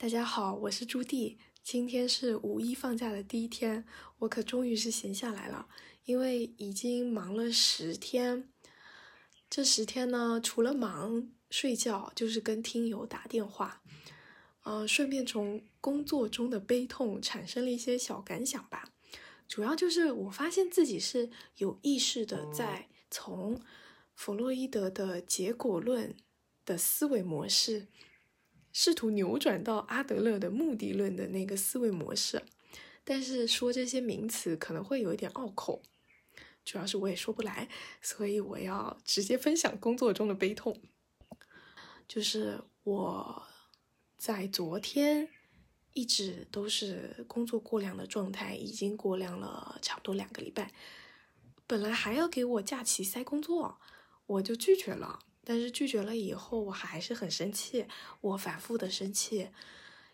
大家好，我是朱棣。今天是五一放假的第一天，我可终于是闲下来了。因为已经忙了十天，这十天呢，除了忙睡觉，就是跟听友打电话，呃，顺便从工作中的悲痛产生了一些小感想吧。主要就是我发现自己是有意识的在从弗洛伊德的结果论的思维模式。试图扭转到阿德勒的目的论的那个思维模式，但是说这些名词可能会有一点拗口，主要是我也说不来，所以我要直接分享工作中的悲痛。就是我在昨天一直都是工作过量的状态，已经过量了差不多两个礼拜，本来还要给我假期塞工作，我就拒绝了。但是拒绝了以后，我还是很生气，我反复的生气。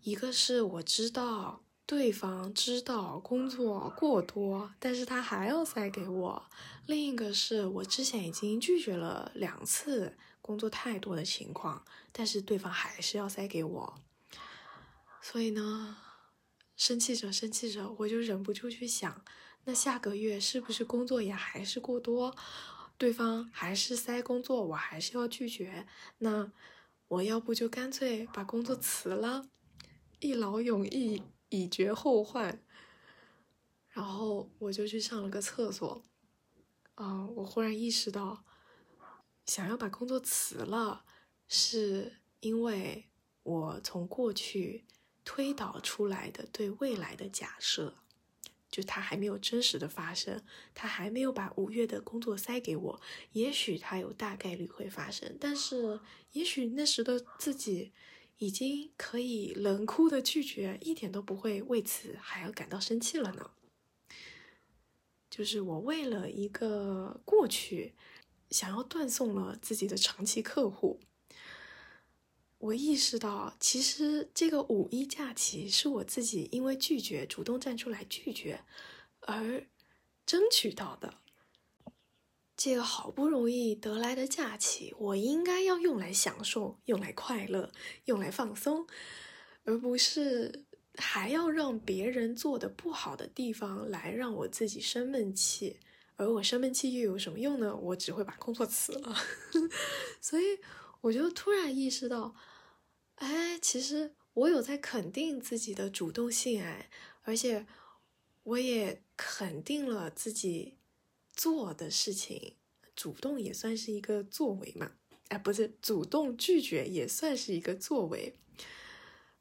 一个是我知道对方知道工作过多，但是他还要塞给我；另一个是我之前已经拒绝了两次工作太多的情况，但是对方还是要塞给我。所以呢，生气着生气着，我就忍不住去想，那下个月是不是工作也还是过多？对方还是塞工作，我还是要拒绝。那我要不就干脆把工作辞了，一劳永逸，以绝后患。然后我就去上了个厕所。啊，我忽然意识到，想要把工作辞了，是因为我从过去推导出来的对未来的假设。就他还没有真实的发生，他还没有把五月的工作塞给我。也许他有大概率会发生，但是也许那时的自己已经可以冷酷的拒绝，一点都不会为此还要感到生气了呢。就是我为了一个过去，想要断送了自己的长期客户。我意识到，其实这个五一假期是我自己因为拒绝主动站出来拒绝而争取到的。这个好不容易得来的假期，我应该要用来享受、用来快乐、用来放松，而不是还要让别人做的不好的地方来让我自己生闷气。而我生闷气又有什么用呢？我只会把工作辞了。所以。我就突然意识到，哎，其实我有在肯定自己的主动性哎，而且我也肯定了自己做的事情，主动也算是一个作为嘛，哎，不是主动拒绝也算是一个作为，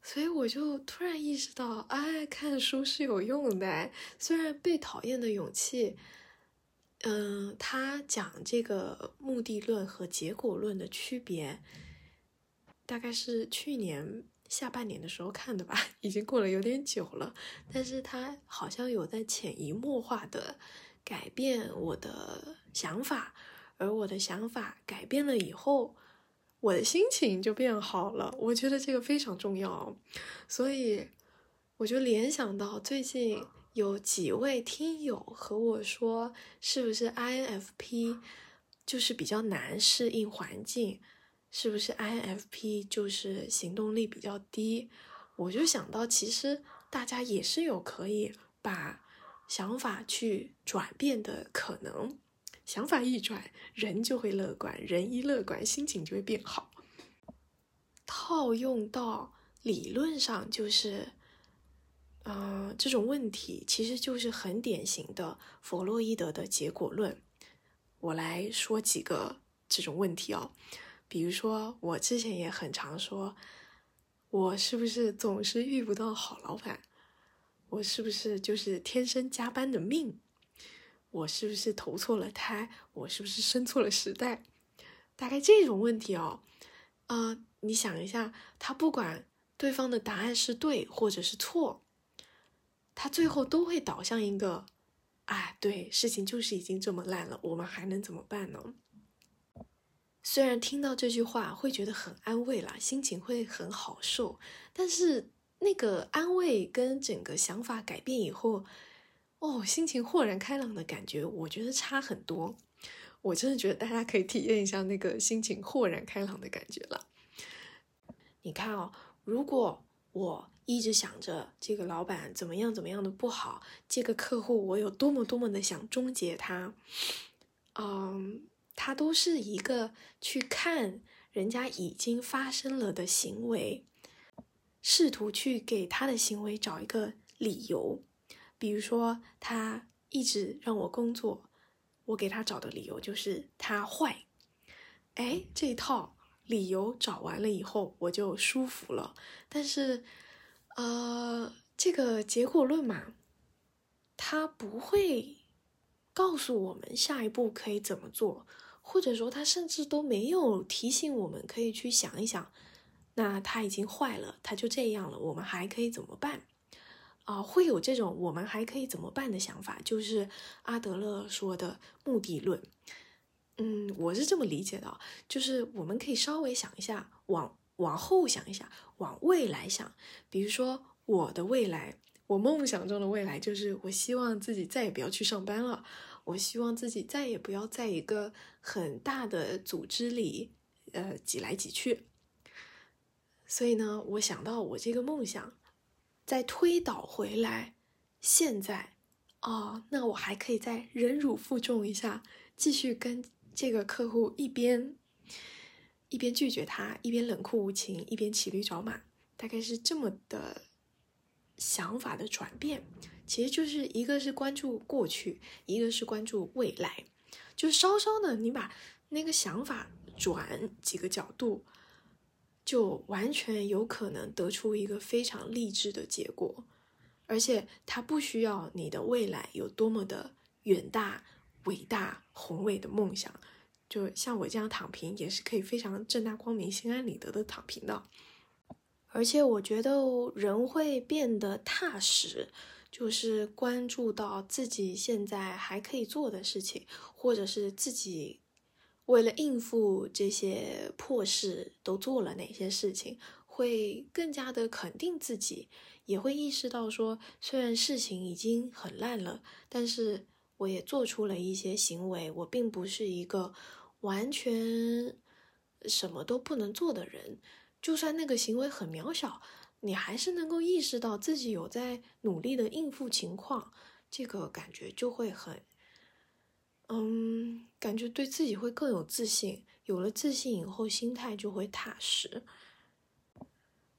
所以我就突然意识到，哎，看书是有用的，虽然被讨厌的勇气。嗯，他讲这个目的论和结果论的区别，大概是去年下半年的时候看的吧，已经过了有点久了。但是他好像有在潜移默化的改变我的想法，而我的想法改变了以后，我的心情就变好了。我觉得这个非常重要，所以我就联想到最近。有几位听友和我说，是不是 INFP 就是比较难适应环境？是不是 INFP 就是行动力比较低？我就想到，其实大家也是有可以把想法去转变的可能。想法一转，人就会乐观，人一乐观，心情就会变好。套用到理论上，就是。嗯，这种问题其实就是很典型的弗洛伊德的结果论。我来说几个这种问题哦，比如说我之前也很常说，我是不是总是遇不到好老板？我是不是就是天生加班的命？我是不是投错了胎？我是不是生错了时代？大概这种问题哦，啊，你想一下，他不管对方的答案是对或者是错。他最后都会导向一个，哎，对，事情就是已经这么烂了，我们还能怎么办呢？虽然听到这句话会觉得很安慰啦，心情会很好受，但是那个安慰跟整个想法改变以后，哦，心情豁然开朗的感觉，我觉得差很多。我真的觉得大家可以体验一下那个心情豁然开朗的感觉了。你看哦，如果。我一直想着这个老板怎么样怎么样的不好，这个客户我有多么多么的想终结他，嗯，他都是一个去看人家已经发生了的行为，试图去给他的行为找一个理由，比如说他一直让我工作，我给他找的理由就是他坏，哎，这一套。理由找完了以后，我就舒服了。但是，呃，这个结果论嘛，他不会告诉我们下一步可以怎么做，或者说他甚至都没有提醒我们可以去想一想，那他已经坏了，他就这样了，我们还可以怎么办？啊，会有这种我们还可以怎么办的想法，就是阿德勒说的目的论。嗯，我是这么理解的，就是我们可以稍微想一下，往往后想一下，往未来想。比如说，我的未来，我梦想中的未来，就是我希望自己再也不要去上班了，我希望自己再也不要在一个很大的组织里，呃，挤来挤去。所以呢，我想到我这个梦想，再推导回来，现在，哦，那我还可以再忍辱负重一下，继续跟。这个客户一边一边拒绝他，一边冷酷无情，一边骑驴找马，大概是这么的想法的转变。其实就是一个是关注过去，一个是关注未来。就稍稍的，你把那个想法转几个角度，就完全有可能得出一个非常励志的结果。而且它不需要你的未来有多么的远大。伟大宏伟的梦想，就像我这样躺平，也是可以非常正大光明、心安理得的躺平的。而且我觉得人会变得踏实，就是关注到自己现在还可以做的事情，或者是自己为了应付这些破事都做了哪些事情，会更加的肯定自己，也会意识到说，虽然事情已经很烂了，但是。我也做出了一些行为，我并不是一个完全什么都不能做的人。就算那个行为很渺小，你还是能够意识到自己有在努力的应付情况，这个感觉就会很，嗯，感觉对自己会更有自信。有了自信以后，心态就会踏实。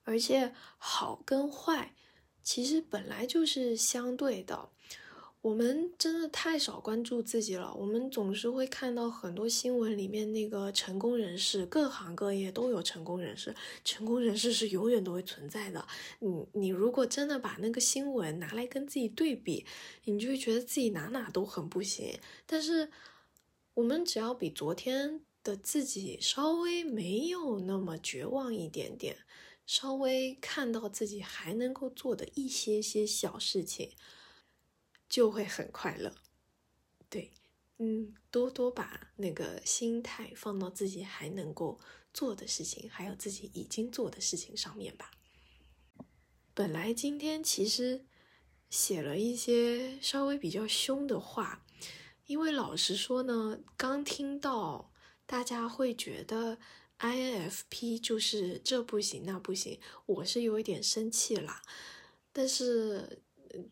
而且，好跟坏其实本来就是相对的。我们真的太少关注自己了。我们总是会看到很多新闻里面那个成功人士，各行各业都有成功人士。成功人士是永远都会存在的。你你如果真的把那个新闻拿来跟自己对比，你就会觉得自己哪哪都很不行。但是我们只要比昨天的自己稍微没有那么绝望一点点，稍微看到自己还能够做的一些些小事情。就会很快乐，对，嗯，多多把那个心态放到自己还能够做的事情，还有自己已经做的事情上面吧。本来今天其实写了一些稍微比较凶的话，因为老实说呢，刚听到大家会觉得 INFP 就是这不行那不行，我是有一点生气啦，但是。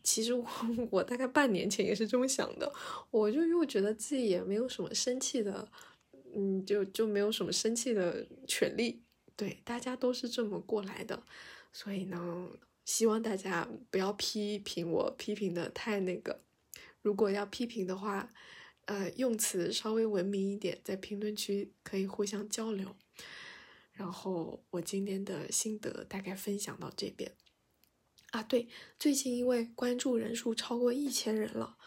其实我我大概半年前也是这么想的，我就又觉得自己也没有什么生气的，嗯，就就没有什么生气的权利。对，大家都是这么过来的，所以呢，希望大家不要批评我，批评的太那个。如果要批评的话，呃，用词稍微文明一点，在评论区可以互相交流。然后我今天的心得大概分享到这边。啊，对，最近因为关注人数超过一千人了，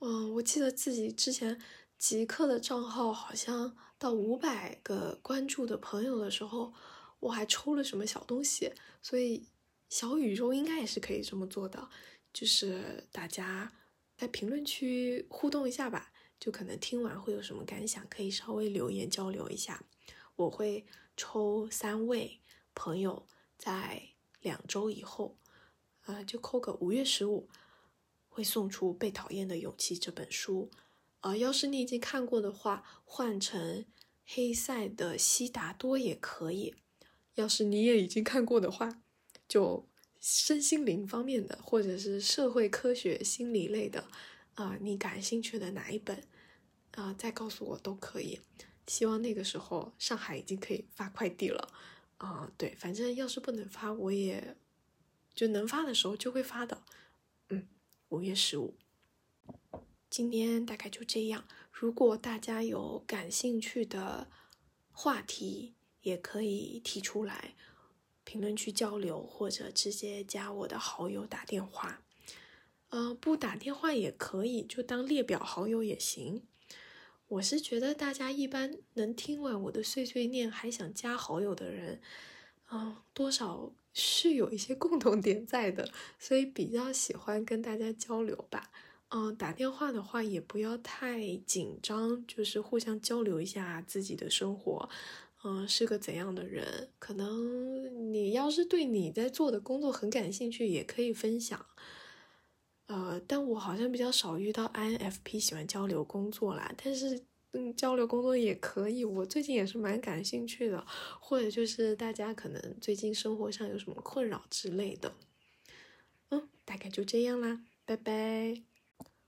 嗯，我记得自己之前极客的账号好像到五百个关注的朋友的时候，我还抽了什么小东西，所以小宇宙应该也是可以这么做的，就是大家在评论区互动一下吧，就可能听完会有什么感想，可以稍微留言交流一下，我会抽三位朋友在两周以后。呃，就扣个五月十五，会送出《被讨厌的勇气》这本书。啊，要是你已经看过的话，换成黑塞的《悉达多》也可以。要是你也已经看过的话，就身心灵方面的，或者是社会科学、心理类的，啊，你感兴趣的哪一本，啊，再告诉我都可以。希望那个时候上海已经可以发快递了，啊，对，反正要是不能发，我也就能发的时候就会发的。嗯，五月十五，今天大概就这样。如果大家有感兴趣的话题，也可以提出来，评论区交流，或者直接加我的好友打电话。呃，不打电话也可以，就当列表好友也行。我是觉得大家一般能听完我的碎碎念还想加好友的人，嗯，多少是有一些共同点在的，所以比较喜欢跟大家交流吧。嗯，打电话的话也不要太紧张，就是互相交流一下自己的生活。嗯，是个怎样的人？可能你要是对你在做的工作很感兴趣，也可以分享。呃，但我好像比较少遇到 INFP 喜欢交流工作啦。但是，嗯，交流工作也可以。我最近也是蛮感兴趣的，或者就是大家可能最近生活上有什么困扰之类的。嗯，大概就这样啦，拜拜。